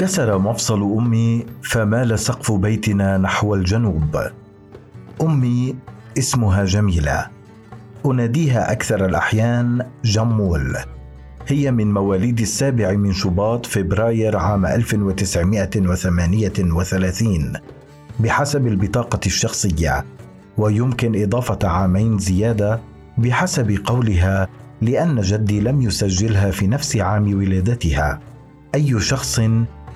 انكسر مفصل أمي فمال سقف بيتنا نحو الجنوب. أمي اسمها جميلة. أناديها أكثر الأحيان جمول. هي من مواليد السابع من شباط فبراير عام 1938 بحسب البطاقة الشخصية ويمكن إضافة عامين زيادة بحسب قولها لأن جدي لم يسجلها في نفس عام ولادتها. أي شخص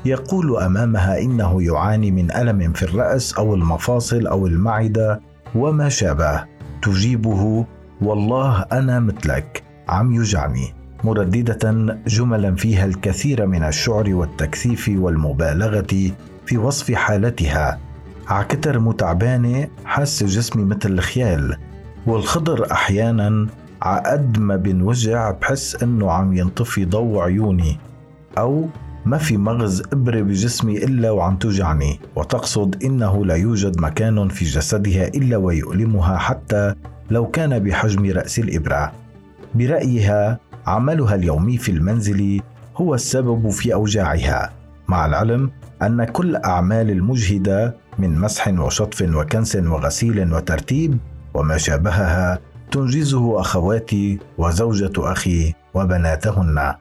يقول أمامها إنه يعاني من ألم في الرأس أو المفاصل أو المعدة وما شابه. تجيبه والله أنا مثلك عم يوجعني مرددة جملا فيها الكثير من الشعر والتكثيف والمبالغة في وصف حالتها. عكتر متعبانة حاسة جسمي مثل الخيال. والخضر أحيانا عقد ما بنوجع بحس إنه عم ينطفي ضوء عيوني. أو ما في مغز إبرة بجسمي إلا وعم توجعني. وتقصد إنه لا يوجد مكان في جسدها إلا ويؤلمها حتى لو كان بحجم رأس الإبرة. برأيها عملها اليومي في المنزل هو السبب في أوجاعها. مع العلم أن كل أعمال المجهدة من مسح وشطف وكنس وغسيل وترتيب وما شابهها تنجزه أخواتي وزوجة أخي وبناتهن.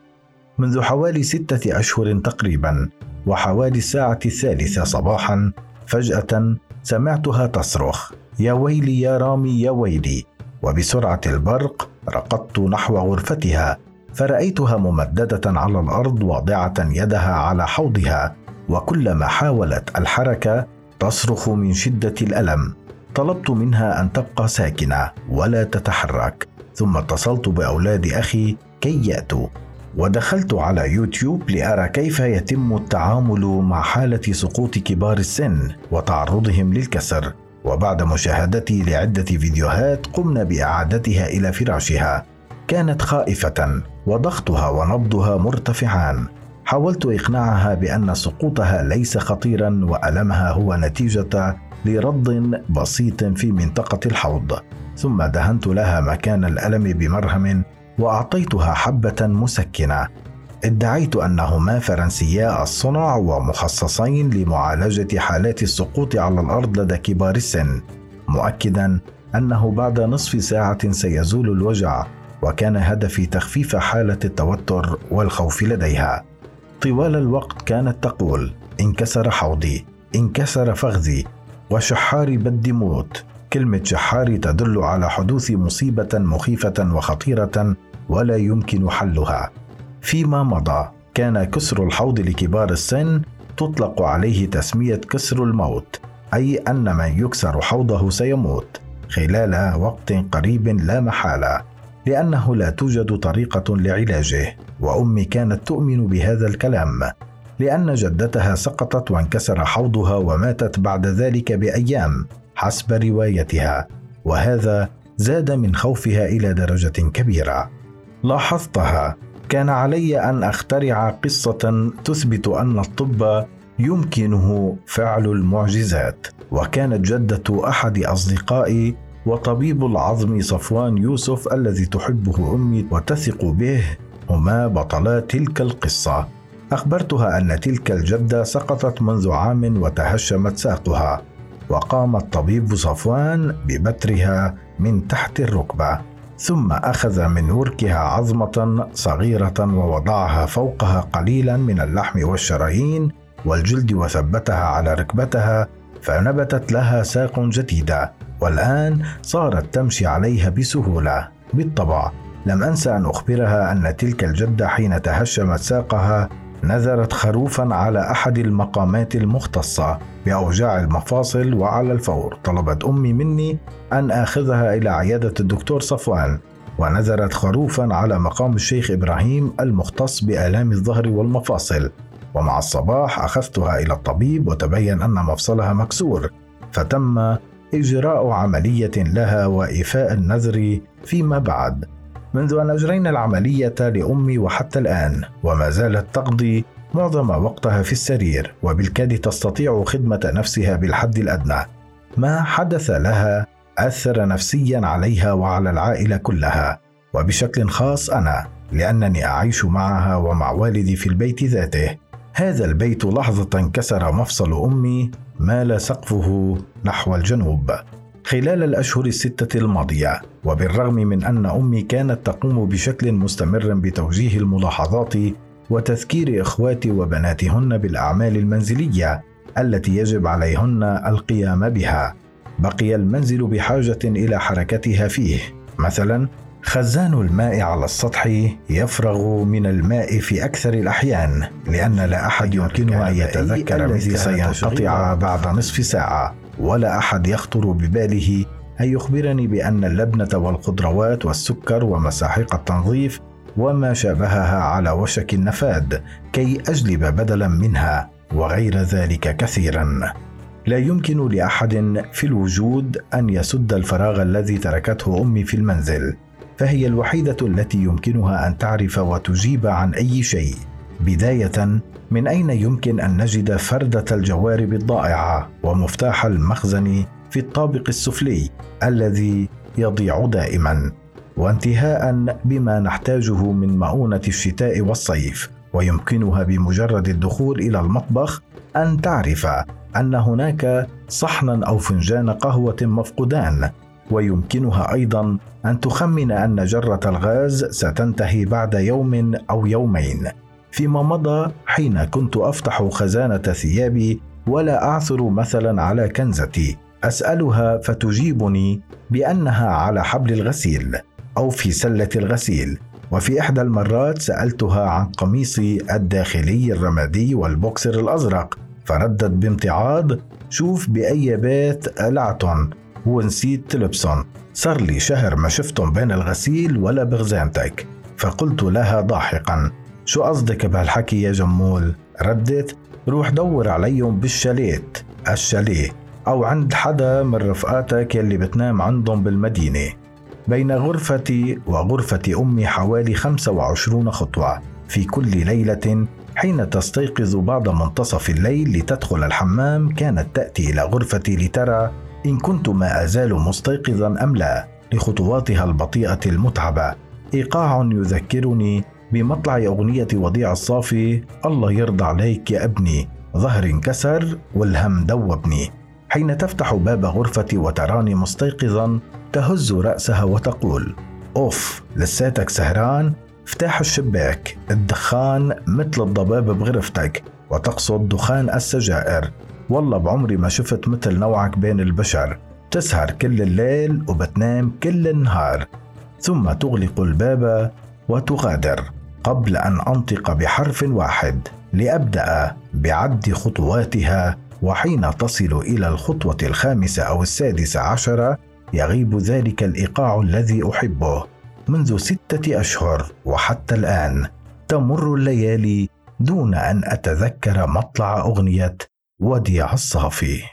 منذ حوالي ستة أشهر تقريبا وحوالي الساعة الثالثة صباحا فجأة سمعتها تصرخ يا ويلي يا رامي يا ويلي. وبسرعة البرق رقدت نحو غرفتها فرأيتها ممددة على الأرض واضعة يدها على حوضها وكلما حاولت الحركة تصرخ من شدة الألم. طلبت منها أن تبقى ساكنة ولا تتحرك ثم اتصلت بأولاد أخي كي يأتوا. ودخلت على يوتيوب لأرى كيف يتم التعامل مع حالة سقوط كبار السن وتعرضهم للكسر. وبعد مشاهدتي لعدة فيديوهات قمنا بإعادتها إلى فراشها. كانت خائفة وضغطها ونبضها مرتفعان. حاولت إقناعها بأن سقوطها ليس خطيرا وألمها هو نتيجة لرض بسيط في منطقة الحوض. ثم دهنت لها مكان الألم بمرهم وأعطيتها حبة مسكنة. ادعيت أنهما فرنسيا الصنع ومخصصين لمعالجة حالات السقوط على الأرض لدى كبار السن مؤكدا أنه بعد نصف ساعة سيزول الوجع وكان هدفي تخفيف حالة التوتر والخوف لديها. طوال الوقت كانت تقول انكسر حوضي انكسر فخذي وشحاري بدي موت. كلمة شحاري تدل على حدوث مصيبة مخيفة وخطيرة ولا يمكن حلها. فيما مضى كان كسر الحوض لكبار السن تطلق عليه تسمية كسر الموت، أي أن من يكسر حوضه سيموت خلال وقت قريب لا محالة، لأنه لا توجد طريقة لعلاجه، وأمي كانت تؤمن بهذا الكلام، لأن جدتها سقطت وانكسر حوضها وماتت بعد ذلك بأيام حسب روايتها وهذا زاد من خوفها إلى درجة كبيرة. لاحظتها كان علي أن أخترع قصة تثبت أن الطب يمكنه فعل المعجزات وكانت جدة أحد أصدقائي وطبيب العظم صفوان يوسف الذي تحبه أمي وتثق به هما بطلا تلك القصة. أخبرتها أن تلك الجدة سقطت منذ عام وتهشمت ساقها. وقام الطبيب صفوان ببترها من تحت الركبة ثم أخذ من وركها عظمة صغيرة ووضعها فوقها قليلا من اللحم والشرايين والجلد وثبتها على ركبتها فنبتت لها ساق جديده والآن صارت تمشي عليها بسهولة. بالطبع لم انسى أن أخبرها أن تلك الجدة حين تهشمت ساقها نذرت خروفا على أحد المقامات المختصة بأوجاع المفاصل وعلى الفور. طلبت أمي مني أن آخذها إلى عيادة الدكتور صفوان ونذرت خروفا على مقام الشيخ إبراهيم المختص بآلام الظهر والمفاصل. ومع الصباح أخذتها إلى الطبيب وتبين أن مفصلها مكسور. فتم إجراء عملية لها وإيفاء النذر فيما بعد. منذ أن أجرينا العملية لأمي وحتى الآن وما زالت تقضي معظم وقتها في السرير وبالكاد تستطيع خدمة نفسها بالحد الأدنى. ما حدث لها أثر نفسيا عليها وعلى العائلة كلها. وبشكل خاص أنا لأنني أعيش معها ومع والدي في البيت ذاته. هذا البيت لحظة انكسر مفصل أمي مال سقفه نحو الجنوب. خلال الأشهر الستة الماضية وبالرغم من أن أمي كانت تقوم بشكل مستمر بتوجيه الملاحظات وتذكير إخواتي وبناتهن بالأعمال المنزلية التي يجب عليهن القيام بها بقي المنزل بحاجة إلى حركتها فيه. مثلا خزان الماء على السطح يفرغ من الماء في أكثر الأحيان لأن لا أحد يمكنه أن يتذكر الذي سينقطع بعد نصف ساعة. ولا أحد يخطر بباله أن يخبرني بأن اللبنة والخضروات والسكر ومساحيق التنظيف وما شابهها على وشك النفاد كي أجلب بدلا منها وغير ذلك كثيرا. لا يمكن لأحد في الوجود أن يسد الفراغ الذي تركته أمي في المنزل فهي الوحيدة التي يمكنها أن تعرف وتجيب عن أي شيء. بداية من أين يمكن أن نجد فردة الجوارب الضائعة ومفتاح المخزن في الطابق السفلي الذي يضيع دائما؟ وانتهاء بما نحتاجه من مؤونة الشتاء والصيف ويمكنها بمجرد الدخول إلى المطبخ أن تعرف أن هناك صحنا أو فنجان قهوة مفقودان. ويمكنها أيضا أن تخمن أن جرة الغاز ستنتهي بعد يوم أو يومين. فيما مضى حين كنت أفتح خزانة ثيابي ولا أعثر مثلا على كنزتي. أسألها فتجيبني بأنها على حبل الغسيل أو في سلة الغسيل. وفي إحدى المرات سألتها عن قميصي الداخلي الرمادي والبوكسر الأزرق. فردت بامتعاض شوف بأي بيت قلعتن ونسيت تلبسن صار لي شهر ما شفتهم بين الغسيل ولا بغزانتك. فقلت لها ضاحكا شو قصدك بهالحكي يا جمول؟ ردت روح دور عليهم بالشاليت الشاليه أو عند حدا من رفقاتك يلي بتنام عندهم بالمدينة. بين غرفتي وغرفة أمي حوالي 25 خطوة. في كل ليلة حين تستيقظ بعد منتصف الليل لتدخل الحمام كانت تأتي إلى غرفتي لترى إن كنت ما أزال مستيقظا أم لا لخطواتها البطيئة المتعبة. إيقاع يذكرني بمطلع أغنية وضيع الصافي الله يرضى عليك يا ابني ظهر انكسر والهم دوبني. حين تفتح باب غرفتي وتراني مستيقظا تهز رأسها وتقول أوف لساتك سهران افتح الشباك الدخان مثل الضباب بغرفتك وتقصد دخان السجائر. والله بعمري ما شفت مثل نوعك بين البشر تسهر كل الليل وبتنام كل النهار. ثم تغلق الباب وتغادر. قبل أن أنطق بحرف واحد لأبدأ بعد خطواتها وحين تصل إلى الخطوة الخامسة أو السادسة عشرة يغيب ذلك الإيقاع الذي أحبه منذ ستة أشهر وحتى الآن. تمر الليالي دون أن أتذكر مطلع أغنية وديع الصافي.